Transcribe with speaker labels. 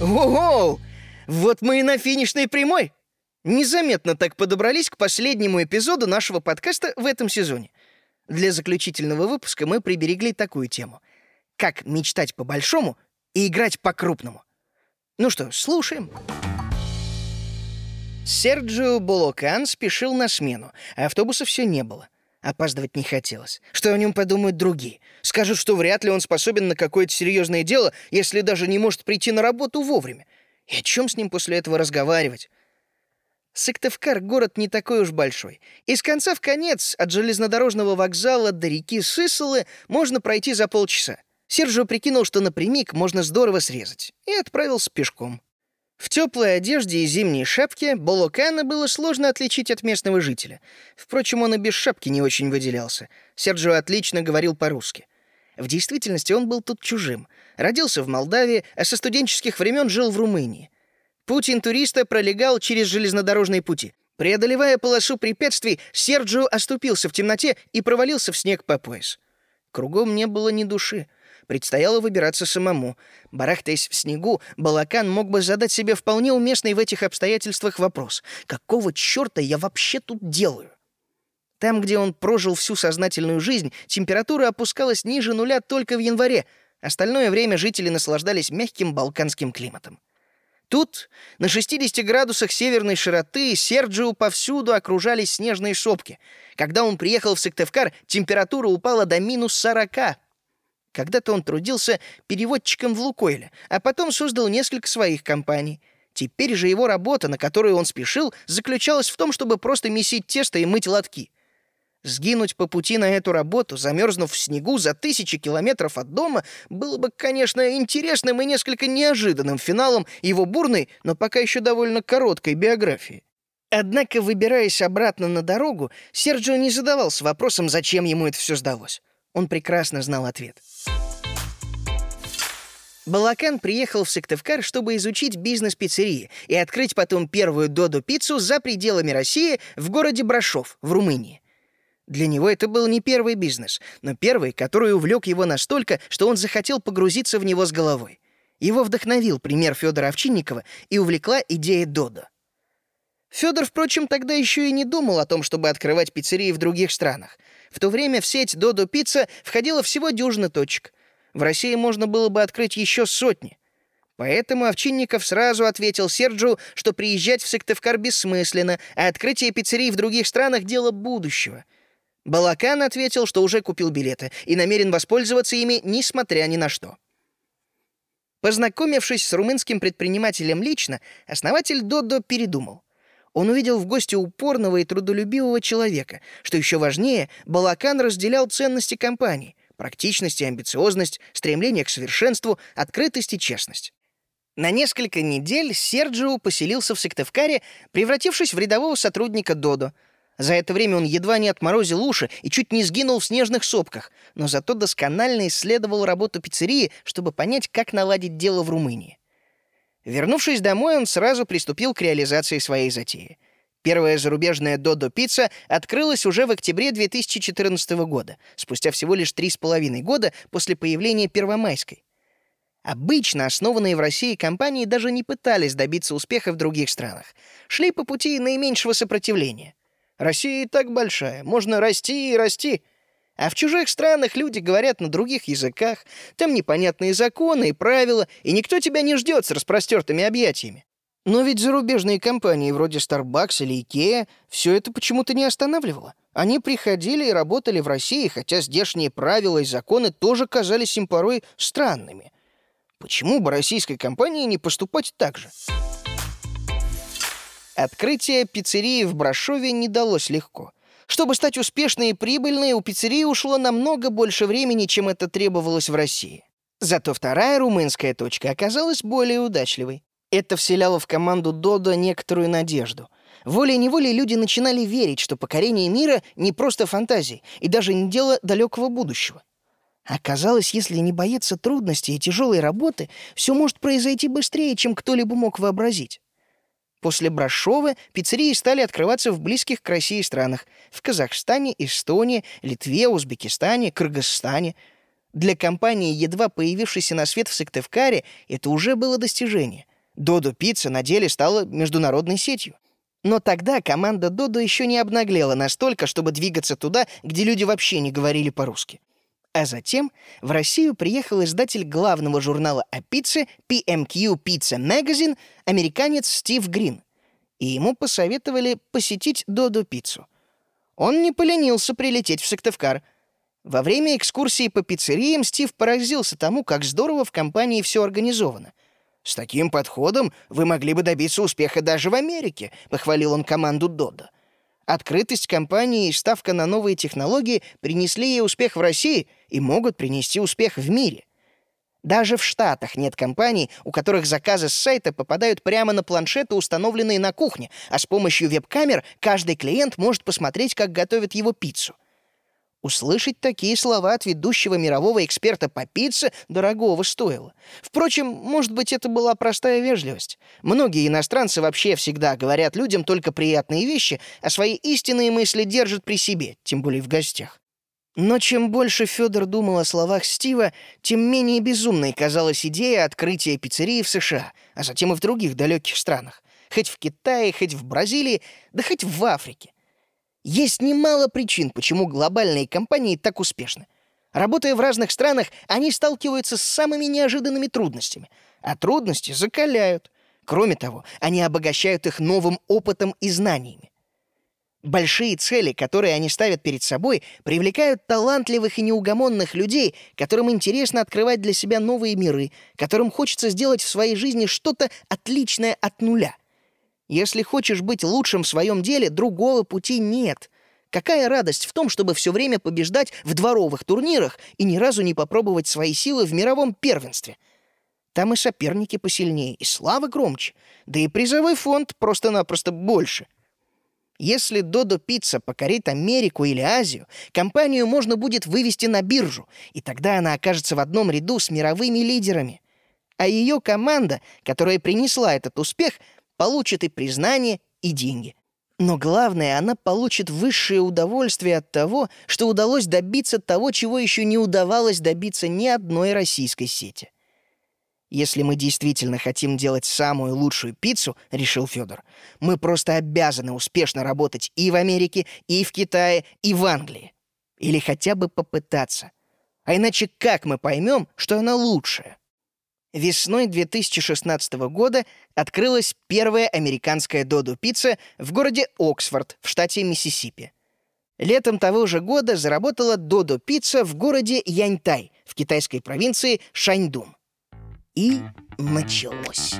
Speaker 1: Ого! Вот мы и на финишной прямой. Незаметно так подобрались к последнему эпизоду нашего подкаста в этом сезоне. Для заключительного выпуска мы приберегли такую тему. Как мечтать по-большому и играть по-крупному. Ну что, слушаем. Серджио Болокан спешил на смену, а автобуса все не было. Опаздывать не хотелось. Что о нем подумают другие? Скажут, что вряд ли он способен на какое-то серьезное дело, если даже не может прийти на работу вовремя. И о чем с ним после этого разговаривать? Сыктывкар — город не такой уж большой. Из конца в конец, от железнодорожного вокзала до реки Сысолы, можно пройти за полчаса. Сержио прикинул, что напрямик можно здорово срезать, и отправился пешком. В теплой одежде и зимней шапке Болокана было сложно отличить от местного жителя. Впрочем, он и без шапки не очень выделялся. Серджио отлично говорил по-русски. В действительности он был тут чужим. Родился в Молдавии, а со студенческих времен жил в Румынии. Путь интуриста пролегал через железнодорожные пути. Преодолевая полосу препятствий, Серджио оступился в темноте и провалился в снег по пояс. Кругом не было ни души. Предстояло выбираться самому. Барахтаясь в снегу, Балакан мог бы задать себе вполне уместный в этих обстоятельствах вопрос. «Какого черта я вообще тут делаю?» Там, где он прожил всю сознательную жизнь, температура опускалась ниже нуля только в январе. Остальное время жители наслаждались мягким балканским климатом. Тут, на 60 градусах северной широты, Серджио повсюду окружались снежные сопки. Когда он приехал в Сыктывкар, температура упала до минус 40. Когда-то он трудился переводчиком в Лукойле, а потом создал несколько своих компаний. Теперь же его работа, на которую он спешил, заключалась в том, чтобы просто месить тесто и мыть лотки. Сгинуть по пути на эту работу, замерзнув в снегу за тысячи километров от дома, было бы, конечно, интересным и несколько неожиданным финалом его бурной, но пока еще довольно короткой биографии. Однако, выбираясь обратно на дорогу, Серджио не задавался вопросом, зачем ему это все сдалось. Он прекрасно знал ответ. Балакан приехал в Сыктывкар, чтобы изучить бизнес пиццерии и открыть потом первую Додо-пиццу за пределами России в городе Брашов, в Румынии. Для него это был не первый бизнес, но первый, который увлек его настолько, что он захотел погрузиться в него с головой. Его вдохновил пример Федора Овчинникова и увлекла идея Додо. Федор, впрочем, тогда еще и не думал о том, чтобы открывать пиццерии в других странах. В то время в сеть Додо Пицца входило всего дюжина точек — в России можно было бы открыть еще сотни. Поэтому Овчинников сразу ответил Серджу, что приезжать в Сыктывкар бессмысленно, а открытие пиццерий в других странах — дело будущего. Балакан ответил, что уже купил билеты и намерен воспользоваться ими, несмотря ни на что. Познакомившись с румынским предпринимателем лично, основатель Додо передумал. Он увидел в гости упорного и трудолюбивого человека. Что еще важнее, Балакан разделял ценности компании — Практичность и амбициозность, стремление к совершенству, открытость и честность. На несколько недель Серджио поселился в Сыктывкаре, превратившись в рядового сотрудника Додо. За это время он едва не отморозил уши и чуть не сгинул в снежных сопках, но зато досконально исследовал работу пиццерии, чтобы понять, как наладить дело в Румынии. Вернувшись домой, он сразу приступил к реализации своей затеи — Первая зарубежная «Додо Пицца» открылась уже в октябре 2014 года, спустя всего лишь три с половиной года после появления Первомайской. Обычно основанные в России компании даже не пытались добиться успеха в других странах. Шли по пути наименьшего сопротивления. Россия и так большая, можно расти и расти. А в чужих странах люди говорят на других языках, там непонятные законы и правила, и никто тебя не ждет с распростертыми объятиями. Но ведь зарубежные компании вроде Starbucks или Ikea все это почему-то не останавливало. Они приходили и работали в России, хотя здешние правила и законы тоже казались им порой странными. Почему бы российской компании не поступать так же? Открытие пиццерии в Брашове не далось легко. Чтобы стать успешной и прибыльной, у пиццерии ушло намного больше времени, чем это требовалось в России. Зато вторая румынская точка оказалась более удачливой. Это вселяло в команду Додо некоторую надежду. Волей-неволей люди начинали верить, что покорение мира не просто фантазии и даже не дело далекого будущего. Оказалось, если не бояться трудностей и тяжелой работы, все может произойти быстрее, чем кто-либо мог вообразить. После Брашова пиццерии стали открываться в близких к России странах — в Казахстане, Эстонии, Литве, Узбекистане, Кыргызстане. Для компании, едва появившейся на свет в Сыктывкаре, это уже было достижение. Додо Пицца на деле стала международной сетью. Но тогда команда Додо еще не обнаглела настолько, чтобы двигаться туда, где люди вообще не говорили по-русски. А затем в Россию приехал издатель главного журнала о пицце PMQ Pizza Magazine, американец Стив Грин. И ему посоветовали посетить Додо Пиццу. Он не поленился прилететь в Сыктывкар. Во время экскурсии по пиццериям Стив поразился тому, как здорово в компании все организовано. «С таким подходом вы могли бы добиться успеха даже в Америке», — похвалил он команду Додо. Открытость компании и ставка на новые технологии принесли ей успех в России и могут принести успех в мире. Даже в Штатах нет компаний, у которых заказы с сайта попадают прямо на планшеты, установленные на кухне, а с помощью веб-камер каждый клиент может посмотреть, как готовят его пиццу. Услышать такие слова от ведущего мирового эксперта по пицце дорогого стоило. Впрочем, может быть, это была простая вежливость. Многие иностранцы вообще всегда говорят людям только приятные вещи, а свои истинные мысли держат при себе, тем более в гостях. Но чем больше Федор думал о словах Стива, тем менее безумной казалась идея открытия пиццерии в США, а затем и в других далеких странах. Хоть в Китае, хоть в Бразилии, да хоть в Африке. Есть немало причин, почему глобальные компании так успешны. Работая в разных странах, они сталкиваются с самыми неожиданными трудностями, а трудности закаляют. Кроме того, они обогащают их новым опытом и знаниями. Большие цели, которые они ставят перед собой, привлекают талантливых и неугомонных людей, которым интересно открывать для себя новые миры, которым хочется сделать в своей жизни что-то отличное от нуля. Если хочешь быть лучшим в своем деле, другого пути нет. Какая радость в том, чтобы все время побеждать в дворовых турнирах и ни разу не попробовать свои силы в мировом первенстве. Там и соперники посильнее, и слава громче, да и призовой фонд просто-напросто больше — если Додо Пицца покорит Америку или Азию, компанию можно будет вывести на биржу, и тогда она окажется в одном ряду с мировыми лидерами. А ее команда, которая принесла этот успех, получит и признание, и деньги. Но главное, она получит высшее удовольствие от того, что удалось добиться того, чего еще не удавалось добиться ни одной российской сети. Если мы действительно хотим делать самую лучшую пиццу, решил Федор, мы просто обязаны успешно работать и в Америке, и в Китае, и в Англии. Или хотя бы попытаться. А иначе как мы поймем, что она лучшая? Весной 2016 года открылась первая американская Додо-пицца в городе Оксфорд в штате Миссисипи. Летом того же года заработала Додо-пицца в городе Яньтай в китайской провинции Шаньдун. И началось.